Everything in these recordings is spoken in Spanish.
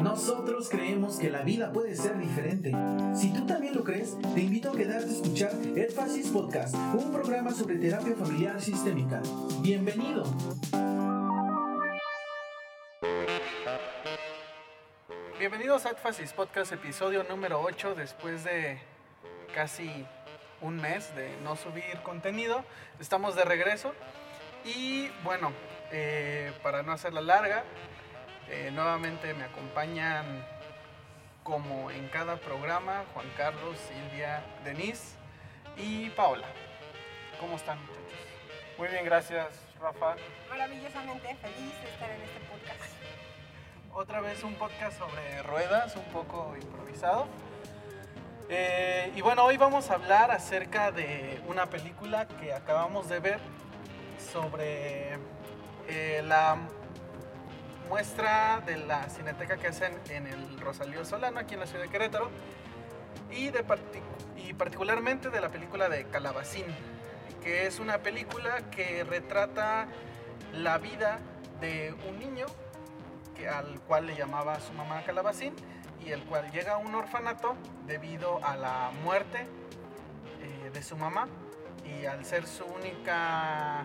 Nosotros creemos que la vida puede ser diferente. Si tú también lo crees, te invito a quedarte a escuchar Énfasis Podcast, un programa sobre terapia familiar sistémica. Bienvenido. Bienvenidos a Énfasis Podcast, episodio número 8, después de casi un mes de no subir contenido. Estamos de regreso. Y bueno, eh, para no hacerla larga, eh, nuevamente me acompañan como en cada programa Juan Carlos, Silvia, Denise y Paola. ¿Cómo están muchachos? Muy bien, gracias Rafa. Maravillosamente feliz de estar en este podcast. Otra vez un podcast sobre ruedas, un poco improvisado. Eh, y bueno, hoy vamos a hablar acerca de una película que acabamos de ver sobre eh, la muestra de la cineteca que hacen en el Rosalío Solano, aquí en la ciudad de Querétaro, y, de y particularmente de la película de Calabacín, que es una película que retrata la vida de un niño al cual le llamaba su mamá Calabacín y el cual llega a un orfanato debido a la muerte eh, de su mamá y al ser su única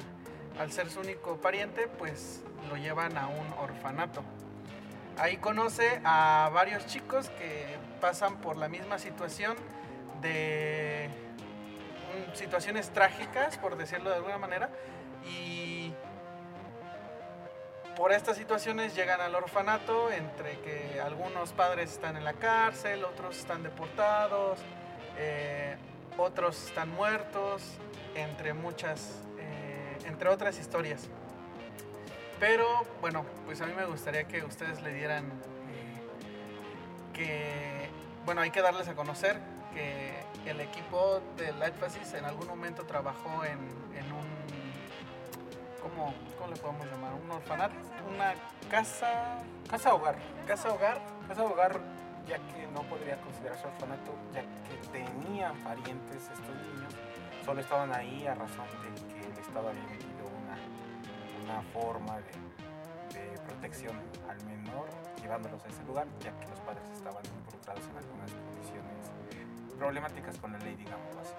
al ser su único pariente, pues lo llevan a un orfanato. Ahí conoce a varios chicos que pasan por la misma situación de situaciones trágicas, por decirlo de alguna manera, y por estas situaciones llegan al orfanato, entre que algunos padres están en la cárcel, otros están deportados, eh, otros están muertos, entre muchas entre otras historias. Pero bueno, pues a mí me gustaría que ustedes le dieran eh, que, bueno, hay que darles a conocer que el equipo de Lightfaces en algún momento trabajó en, un, ¿cómo, ¿cómo, le podemos llamar? Un orfanato, una casa... Casa hogar. Casa hogar. Casa hogar, ya que no podría considerarse orfanato, ya que tenían parientes estos niños, solo estaban ahí a razón de que el Estado había una forma de, protección al menor llevándolos a ese lugar, ya que los padres estaban involucrados en algunas condiciones problemáticas con la ley, digamos así.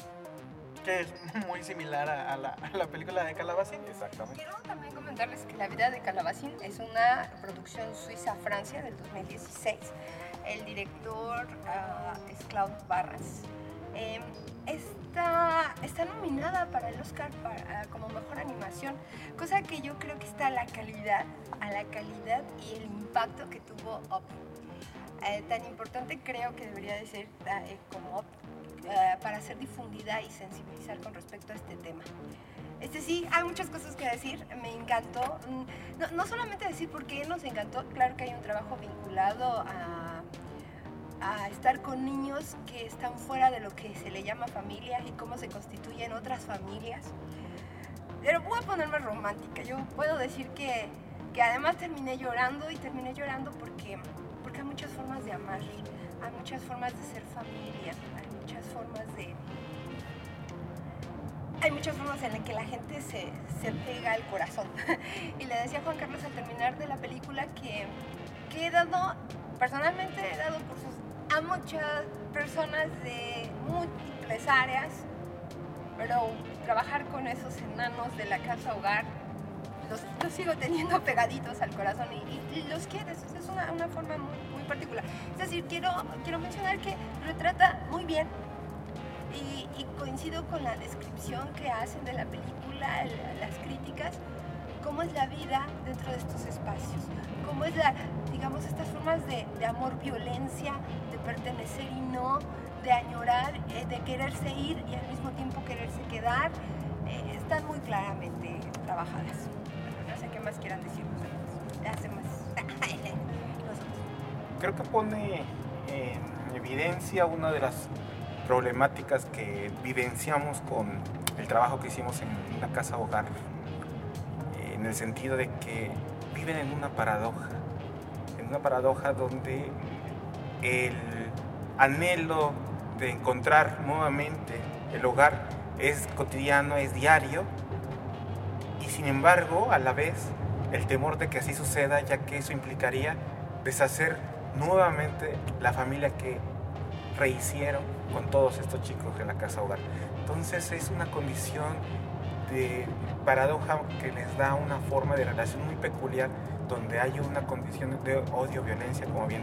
Que es muy similar a, la, película de Calabacín. Exactamente. Quiero también comentarles que La vida de Calabacín es una producción suiza-francia del 2016. El director ah, es Claude Barras. Em, está, está nominada para el Oscar para, como mejor animación, cosa que yo creo que está a la calidad, a la calidad y el impacto que tuvo Up. Eh, tan importante creo que debería de ser eh, como Up eh, para ser difundida y sensibilizar con respecto a este tema. Este sí, hay muchas cosas que decir, me encantó. Mm, no, no solamente decir por qué nos encantó, claro que hay un trabajo vinculado a a estar con niños que están fuera de lo que se le llama familia y cómo se constituyen otras familias. Pero voy a ponerme romántica. Yo puedo decir que, que además terminé llorando y terminé llorando porque, porque hay muchas formas de amar, hay muchas formas de ser familia, hay muchas formas de... Hay muchas formas en las que la gente se, se pega al corazón. y le decía a Juan Carlos al terminar de la película que, que he dado, personalmente he dado cursos a muchas personas de múltiples áreas, pero trabajar con esos enanos de la casa hogar, los, sigo teniendo pegaditos al corazón y, los quieres, es una, forma muy, particular. Es decir, quiero, quiero mencionar que retrata muy bien y, y coincido con la descripción que hacen de la película, las críticas, cómo es la vida dentro de estos espacios, cómo es la, digamos, estas formas de, de amor-violencia, de pertenecer y no, de añorar, eh, de quererse ir y al mismo tiempo quererse quedar, eh, están muy claramente trabajadas. No sé qué más quieran decirnos. Hace más. Creo que pone en evidencia una de las problemáticas que vivenciamos con el trabajo que hicimos en una casa hogar, en el sentido de que viven en una paradoja una paradoja donde el anhelo de encontrar nuevamente el hogar es cotidiano, es diario, y sin embargo, a la vez, el temor de que así suceda, ya que eso implicaría deshacer nuevamente la familia que rehicieron con todos estos chicos en la casa hogar. Entonces es una condición de paradoja que les da una forma de relación muy peculiar donde hay una condición de odio, violencia, como bien,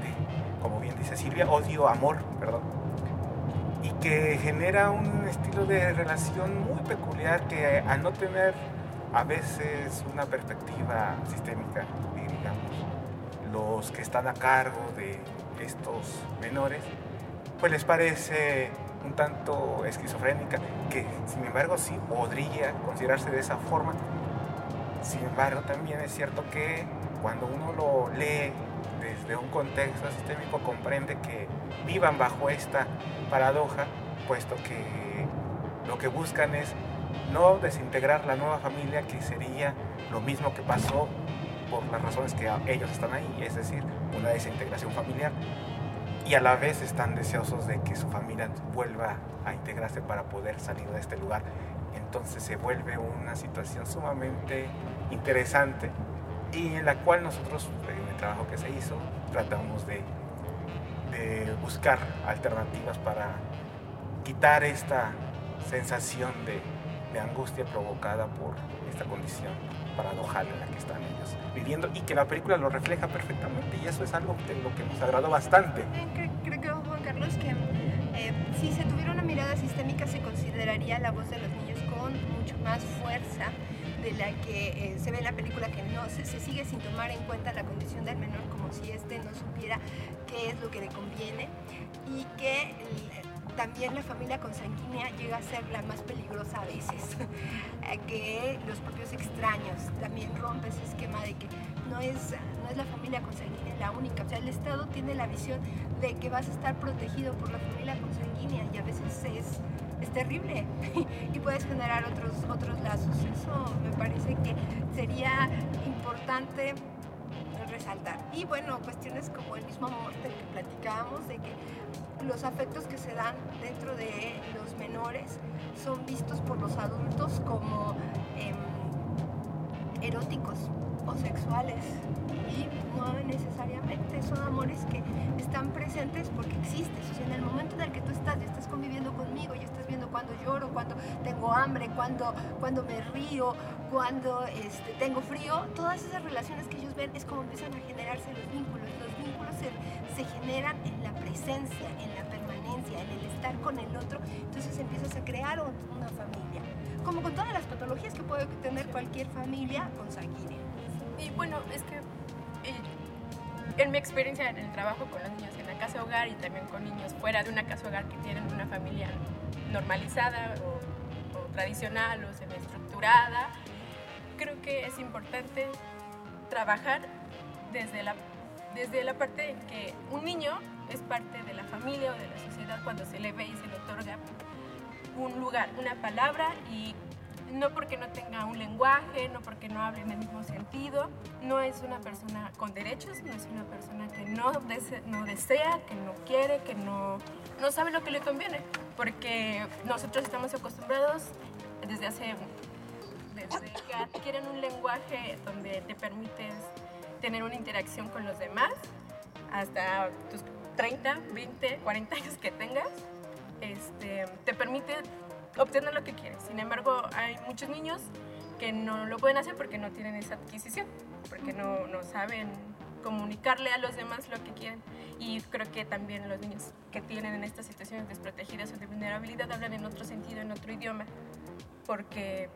como bien dice Silvia, odio, amor, perdón, y que genera un estilo de relación muy peculiar que al no tener a veces una perspectiva sistémica, digamos, los que están a cargo de estos menores, pues les parece un tanto esquizofrénica, que sin embargo sí podría considerarse de esa forma. Sin embargo, también es cierto que cuando uno lo lee desde un contexto sistémico, comprende que vivan bajo esta paradoja, puesto que lo que buscan es no desintegrar la nueva familia, que sería lo mismo que pasó por las razones que ellos están ahí, es decir, una desintegración familiar, y a la vez están deseosos de que su familia vuelva a integrarse para poder salir de este lugar. Entonces se vuelve una situación sumamente interesante y en la cual nosotros, en el trabajo que se hizo, tratamos de, buscar alternativas para quitar esta sensación de angustia provocada por esta condición paradojal en la que están ellos viviendo y que la película lo refleja perfectamente y eso es algo de lo que nos agradó bastante. Creo, que Juan Carlos que eh, si se tuviera una mirada sistémica se consideraría la voz de los niños con mucho más fuerza de la que eh, se ve en la película que no se, sigue sin tomar en cuenta la condición del menor como si éste no supiera qué es lo que le conviene y que también la familia consanguínea llega a ser la más peligrosa a veces que los propios extraños. También rompe ese esquema de que no es, no es la familia consanguínea la única. O sea, el Estado tiene la visión de que vas a estar protegido por la familia consanguínea y a veces es, es terrible y puedes generar otros, otros lazos. Eso me parece que sería importante Y bueno, cuestiones como el mismo amor del que platicábamos, de que los afectos que se dan dentro de los menores son vistos por los adultos como em, eróticos o sexuales y no necesariamente son amores que están presentes porque existes. O sea, en el momento en el que tú estás y estás conviviendo conmigo y estás viendo cuando lloro, cuando tengo hambre, cuando, cuando me río, cuando este, tengo frío, todas esas relaciones que ellos ven es como empiezan a generarse los vínculos. Los vínculos se, se generan en la presencia, en la permanencia, en el estar con el otro. Entonces empiezas a crear una familia. Como con todas las patologías que puede tener cualquier familia consanguínea. Y bueno, es que en mi experiencia en el trabajo con los niños en la casa hogar y también con niños fuera de una casa hogar que tienen una familia normalizada o, o tradicional o semiestructurada, creo que es importante trabajar desde la, desde la parte que un niño es parte de la familia o de la sociedad cuando se le ve y se le otorga un lugar, una palabra y no porque no tenga un lenguaje, no porque no hable en el mismo sentido, no es una persona con derechos, no es una persona que no, no desea, que no quiere, que no, no sabe lo que le conviene, porque nosotros estamos acostumbrados desde hace, desde que adquieren un lenguaje donde te permites tener una interacción con los demás, hasta tus 30, 20, 40 años que tengas, este, te permite obtener lo que quieres. Sin embargo, hay muchos niños que no lo pueden hacer porque no tienen esa adquisición, porque no, no saben comunicarle a los demás lo que quieren. Y creo que también los niños que tienen en estas situaciones desprotegidas o de vulnerabilidad hablan en otro sentido, en otro idioma, porque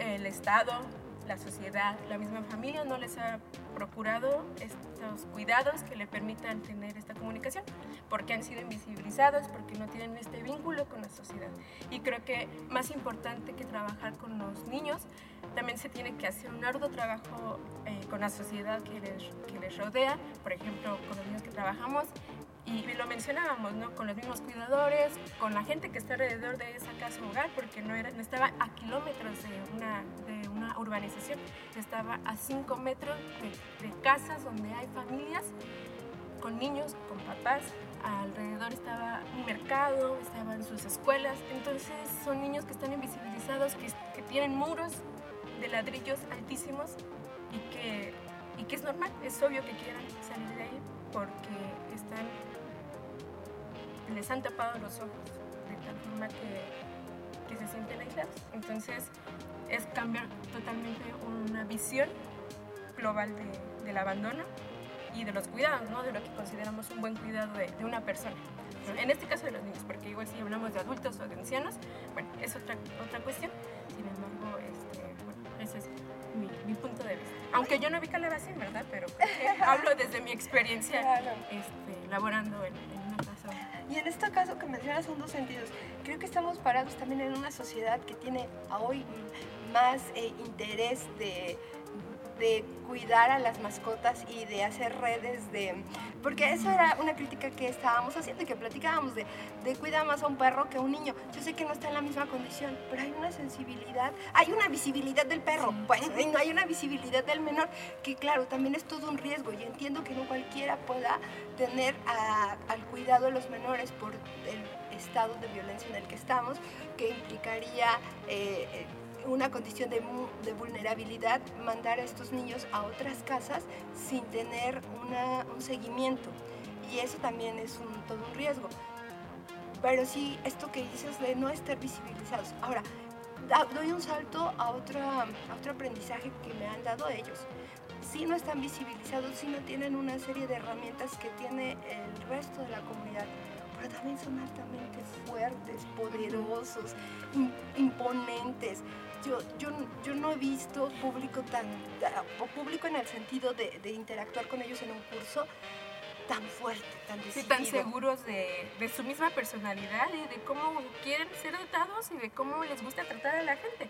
el Estado, la sociedad, la misma familia no les ha procurado estos cuidados que le permitan tener esta comunicación, porque han sido invisibilizados, porque no tienen este vínculo con la sociedad. Y creo que más importante que trabajar con los niños, también se tiene que hacer un arduo trabajo eh, con la sociedad que les, que les rodea, por ejemplo, con los niños que trabajamos y lo mencionábamos, ¿no? Con los mismos cuidadores, con la gente que está alrededor de esa casa hogar, porque no, era, no estaba a kilómetros de una, de una urbanización, estaba a cinco metros de, de, casas donde hay familias con niños, con papás. Alrededor estaba un mercado, estaban sus escuelas. Entonces son niños que están invisibilizados, que, que tienen muros de ladrillos altísimos y que, y que es normal, es obvio que quieran salir de ahí porque están, les han tapado los ojos de tal forma que, que se sienten aislados. Entonces es cambiar totalmente una visión global de- del abandono y de los cuidados, ¿no? de lo que consideramos un buen cuidado de, de una persona. En este caso de los niños, porque igual si hablamos de adultos o de ancianos, bueno, es otra, otra cuestión. Sin embargo, este, bueno, ese es mi, mi punto de vista. Aunque yo no vi calabacín, ¿verdad? Pero hablo desde mi experiencia este, laborando en, en. Y en este caso que mencionas son dos sentidos. Creo que estamos parados también en una sociedad que tiene hoy más eh, interés de cuidar a las mascotas y de hacer redes de... Porque eso era una crítica que estábamos haciendo y que platicábamos de, de cuida más a un perro que a un niño. Yo sé que no está en la misma condición, pero hay una sensibilidad, hay una visibilidad del perro, pues, y no hay una visibilidad del menor, que claro, también es todo un riesgo. Y entiendo que no cualquiera pueda tener a- al cuidado de los menores por el estado de violencia en el que estamos, que implicaría eh, eh, una condición de, vulnerabilidad, mandar a estos niños a otras casas sin tener un seguimiento. Y eso también es todo un riesgo. Pero sí, esto que dices de no estar visibilizados. Ahora, doy un salto a, otro aprendizaje que me han dado ellos. Sí no están visibilizados, sí no tienen una serie de herramientas que tiene el resto de la comunidad, también son altamente fuertes, poderosos, im- imponentes. Yo, yo, yo no he visto público tan, público en el sentido de, de interactuar con ellos en un curso, tan fuerte, tan Sí, decidido. tan seguros de, de su misma personalidad y de cómo quieren ser tratados y de cómo les gusta tratar a la gente.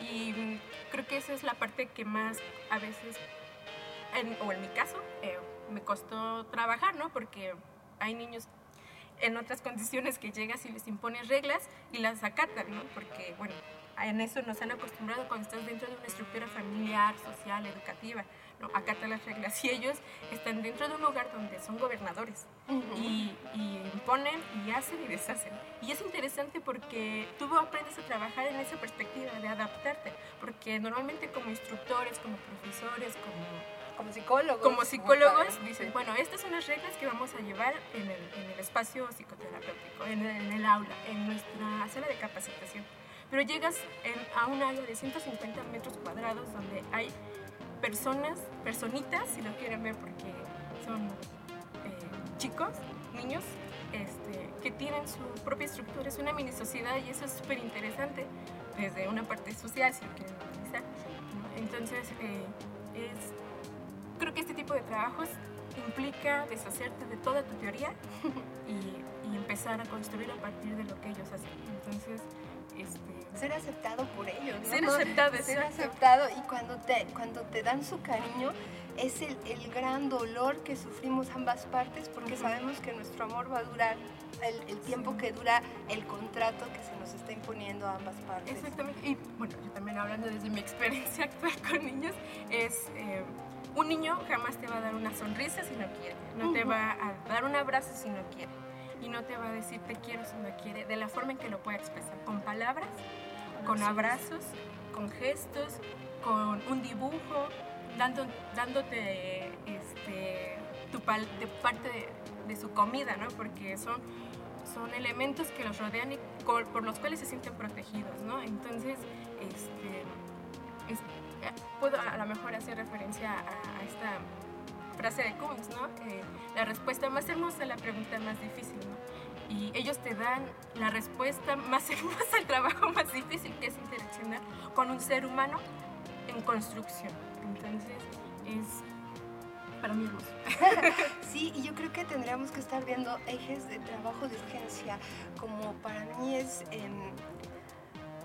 Y creo que esa es la parte que más a veces, en- o en mi caso, eh, me costó trabajar, ¿no? Porque hay niños en otras condiciones que llegas y les impones reglas y las acatan, ¿no? Porque, bueno, en eso nos han acostumbrado cuando estás dentro de una estructura familiar, social, educativa, ¿no? Acatan las reglas y ellos están dentro de un lugar donde son gobernadores y, y imponen y hacen y deshacen. Y es interesante porque tú aprendes a trabajar en esa perspectiva de adaptarte, porque normalmente como instructores, como profesores, como como psicólogos. como psicólogos dicen, bueno, estas son las reglas que vamos a llevar en el, en el espacio psicoterapéutico, en el, en el aula, en nuestra sala de capacitación. Pero llegas en- a un área de 150 metros cuadrados donde hay personas, personitas, si lo quieren ver porque son eh, chicos, niños, este, que tienen su propia estructura, es una mini sociedad y eso es súper interesante desde una parte social, si lo quieren analizar. ¿no? Entonces, eh, es creo que este tipo de trabajos implica deshacerte de toda tu teoría y, y empezar a construir a partir de lo que ellos hacen. Entonces, este, ser aceptado por ellos. ¿no? Ser aceptado, ser exacto. aceptado y cuando te, cuando te dan su cariño es el, el gran dolor que sufrimos ambas partes porque Ujú. sabemos que nuestro amor va a durar el, el tiempo que dura el contrato que se nos está imponiendo a ambas partes. Exactamente. Y bueno, yo también hablando desde mi experiencia actual con niños, es eh, un niño jamás te va a dar una sonrisa si no quiere, no te va a dar un abrazo si no quiere y no te va a decir te quiero si no quiere, de la forma en que lo pueda expresar, con palabras, con abrazos, con gestos, con un dibujo, dando, dándote este, tu pal- de parte de, de su comida, ¿no? Porque son son elementos que los rodean y por los cuales se sienten protegidos, ¿no? Entonces, este, es- puedo a lo mejor hacer referencia a, esta frase de Cummings, ¿no? La respuesta más hermosa la pregunta más difícil, ¿no? Y ellos te dan la respuesta más hermosa al trabajo más difícil, que es interaccionar con un ser humano en construcción. Entonces, es para mí hermoso. Sí, y yo creo que tendríamos que estar viendo ejes de trabajo de urgencia, como para mí es em,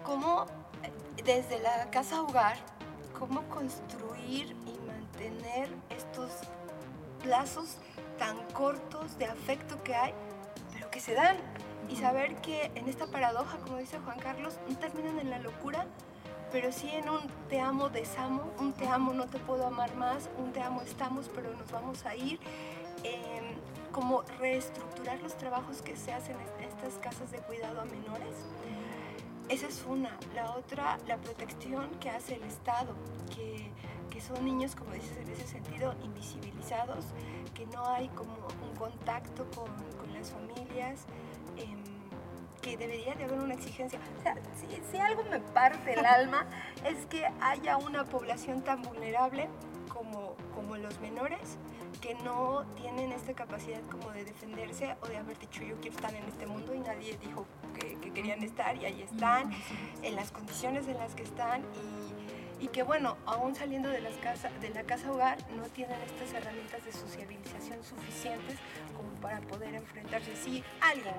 eh, desde la casa hogar, cómo construir y mantener estos plazos tan cortos de afecto que hay, pero que se dan. Y saber que en esta paradoja, como dice Juan Carlos, no terminan en la locura, pero sí en un te amo, desamo, un te amo, no te puedo amar más, un te amo, estamos, pero nos vamos a ir. Em, como reestructurar los trabajos que se hacen en estas casas de cuidado a menores. Esa es una. La otra, la protección que hace el Estado, que, que son niños, como dices, en ese sentido, invisibilizados, que no hay como un contacto con, con las familias. Que debería de haber una exigencia. O sea, si, si algo me parte el alma es que haya una población tan vulnerable como, como los menores que no tienen esta capacidad como de defenderse o de haber dicho yo quiero estar en este mundo y nadie dijo que, que querían estar y ahí están, en las condiciones en las que están y, y que bueno, aún saliendo de, las casa, de la casa hogar no tienen estas herramientas de sociabilización suficientes como para poder enfrentarse. Si alguien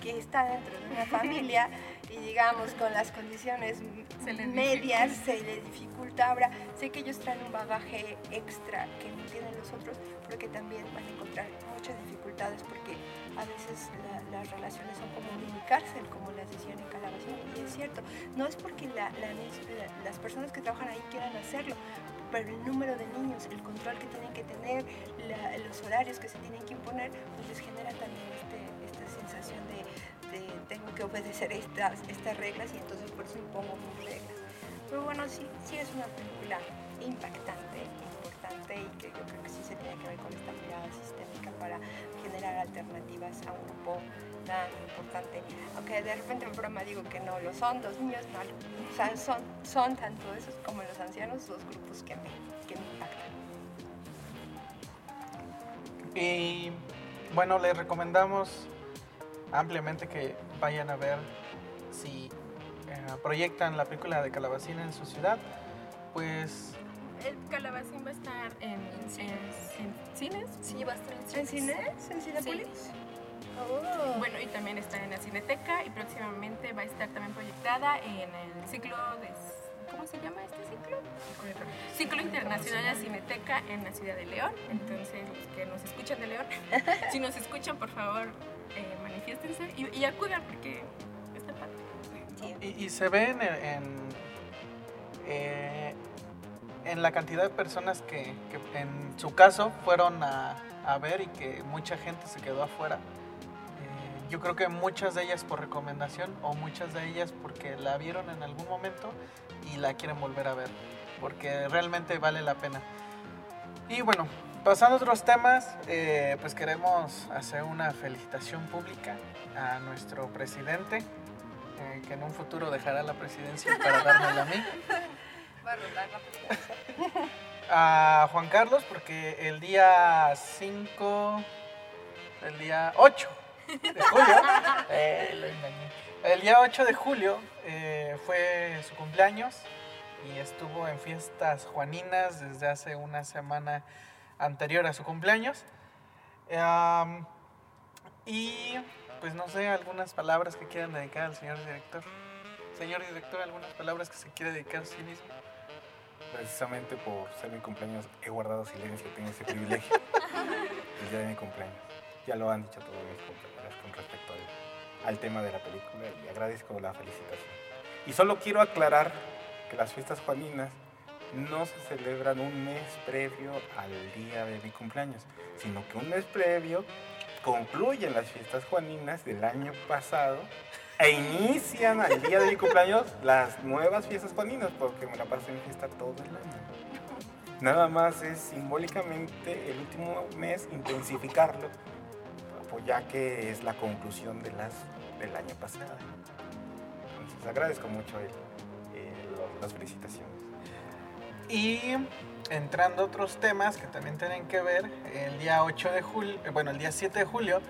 que está dentro de una familia y digamos con las condiciones Se medias se les dificulta. Ahora, sé que ellos traen un bagaje extra que no tienen los otros, pero que también van a encontrar muchas dificultades porque a veces la- las relaciones son como mini cárcel, como las decían en Calabacín, y es cierto, no es porque la- la- la- las personas que trabajan ahí quieran hacerlo, pero el número de niños, el control que tienen que tener, los horarios que se tienen que imponer, pues les genera también este- esta sensación de, de tengo que obedecer estas, estas reglas y entonces por eso impongo mis reglas. Pero bueno, sí, sí es una película impactante, importante y que yo creo que sí se tiene que ver con esta mirada sistémica para generar alternativas a un grupo tan importante. Aunque de repente en broma digo que no lo son, los niños no, o sea, son, son tanto esos como los ancianos dos grupos que me, que me impactan. Y bueno, les recomendamos ampliamente que vayan a ver si eh, proyectan la película de Calabacín en su ciudad, pues El Calabacín va a estar en, en, en cines. Sí, va a estar en ¿En cines. cines? ¿En Cinépolis? Sí. Oh. Bueno, y también está en la Cineteca y próximamente va a estar también proyectada en el ciclo de... ¿Cómo se llama este ciclo? Ciclo Internacional de Cineteca en la ciudad de León. Entonces, los que nos escuchan de León, si nos escuchan, por favor, eh, manifiéstense y, y acudan porque está padre. Sí. Y, y se ven en, en, eh, en la cantidad de personas que, en su caso fueron a, a ver y que mucha gente se quedó afuera. Eh, yo creo que muchas de ellas por recomendación o muchas de ellas porque la vieron en algún momento y la quieren volver a ver, porque realmente vale la pena. Y bueno, pasando a otros temas, eh, pues queremos hacer una felicitación pública a nuestro presidente, eh, que en un futuro dejará la presidencia para dármela a mí. Va a la Juan Carlos, porque el día 5, el día 8 de julio, eh, el día 8 de julio eh, fue su cumpleaños y estuvo en fiestas juaninas desde hace una semana anterior a su cumpleaños. Am, y pues no sé, algunas palabras que quieran dedicar al señor director. Señor director, algunas palabras que se quiere dedicar a sí mismo. Precisamente por ser mi cumpleaños he guardado silencio, tengo ese privilegio. el día de mi cumpleaños. Ya lo han dicho todos mis compañeros con respecto al, al tema de la película y agradezco la felicitación. Y solo quiero aclarar que las fiestas juaninas no se celebran un mes previo al día de mi cumpleaños, sino que un mes previo concluyen las fiestas juaninas del año pasado e inician al día de mi cumpleaños las nuevas fiestas juaninas, porque me la pasé en fiesta todo el año. Nada más es simbólicamente el último mes intensificarlo, pues ya que es la conclusión de las del año pasado. Entonces agradezco mucho el- lo- las felicitaciones. Y entrando a otros temas que también tienen que ver, el día 8 de julio, eh, bueno, el día 7 de julio,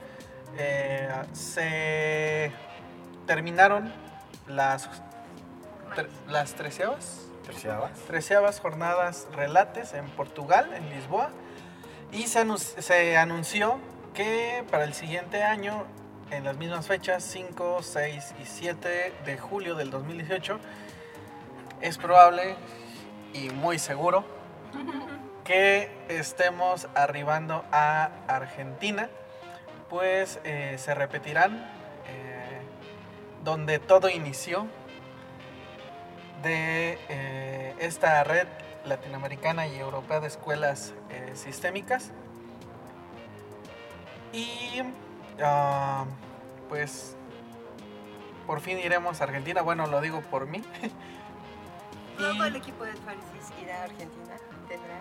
eh, se terminaron las, tre- las treceavas, treceavas. Jornadas relates en Portugal, en Lisboa, y se, anun- se anunció que para el siguiente año, en las mismas fechas, 5, 6 y 7 de julio del 2018, es probable y muy seguro que estemos arribando a Argentina, pues eh, se repetirán donde todo inició de eh, esta red latinoamericana y europea de escuelas eh, sistémicas. Y ah, pues por fin iremos a Argentina, bueno, lo digo por mí. Todo el equipo de Farisis irá a Argentina, tendrá.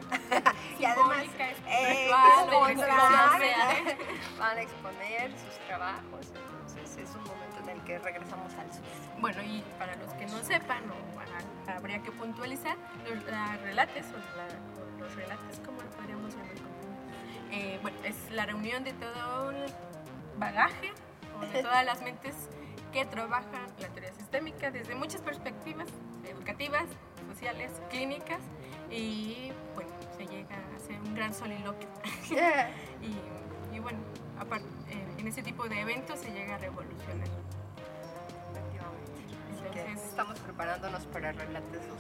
y además eh, van a exponer sus trabajos, entonces es un momento en el que regresamos al sur. Bueno, y para los que no sepan, o para- habría que puntualizar, los la relates, o la- los relates, ¿cómo lo podríamos llamar? Eh, bueno, es la reunión de todo el bagaje, o de todas las mentes que trabajan la teoría sistémica desde muchas perspectivas, educativas, sociales, clínicas, y bueno, se llega a hacer un gran soliloquio. Y, y bueno, aparte, en, ese tipo de eventos se llega a revolucionar. Entonces, estamos preparándonos para Relates la,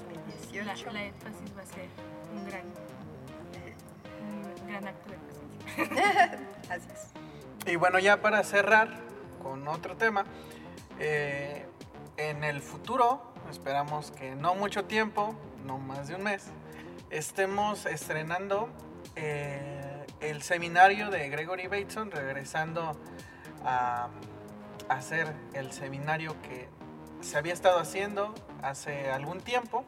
2018. la énfasis va a ser un gran, un gran acto de presencia. Así es. Y bueno, ya para cerrar con otro tema, eh, en el futuro, esperamos que no mucho tiempo, no más de un mes, estemos estrenando eh, el seminario de Gregory Bateson, regresando a, hacer el seminario que se había estado haciendo hace algún tiempo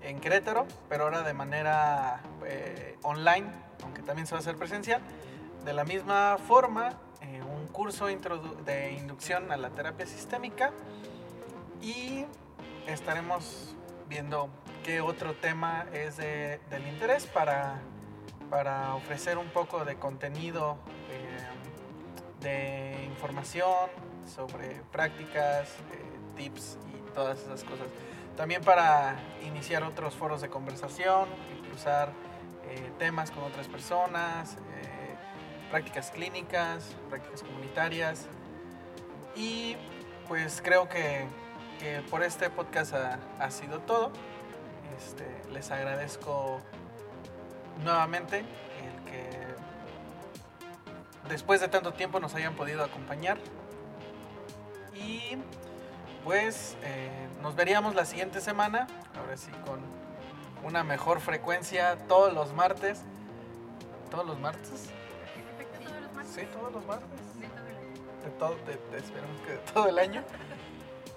en Querétaro, pero ahora de manera eh, online, aunque también se va a hacer presencial. De la misma forma, eh, un curso de inducción a la terapia sistémica y estaremos viendo qué otro tema es de- del interés para, para ofrecer un poco de contenido, eh, de información sobre prácticas, eh, tips y todas esas cosas. También para iniciar otros foros de conversación cruzar eh, temas con otras personas, prácticas clínicas, prácticas comunitarias. Y pues creo que, que por este podcast ha, ha sido todo. Este, les agradezco nuevamente el que después de tanto tiempo nos hayan podido acompañar. Y pues eh, nos veríamos la siguiente semana, ahora sí con una mejor frecuencia todos los martes. ¿Todos los martes? Todos los martes Sí, todos los martes. de todo el año. De todo, de- de- esperemos que de todo el año.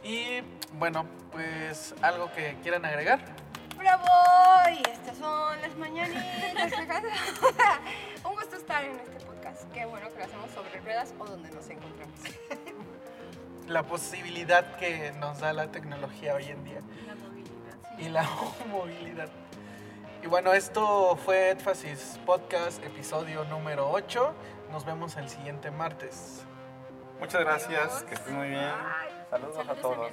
Y bueno, pues algo que quieran agregar. ¡Bravo! Y estas son las mañanitas. Un gusto estar en este podcast. Qué bueno que lo hacemos sobre ruedas o donde nos encontramos. La posibilidad que nos da la tecnología hoy en día. La movilidad. sí. y la movilidad. Y bueno, esto fue Énfasis Podcast, episodio número 8. Nos vemos el siguiente martes. Muchas gracias, que estén muy bien. Saludos a Saludos todos.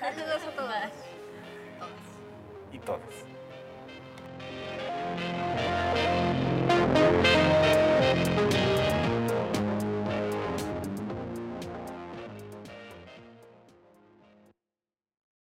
Saludos a todos. Y todas.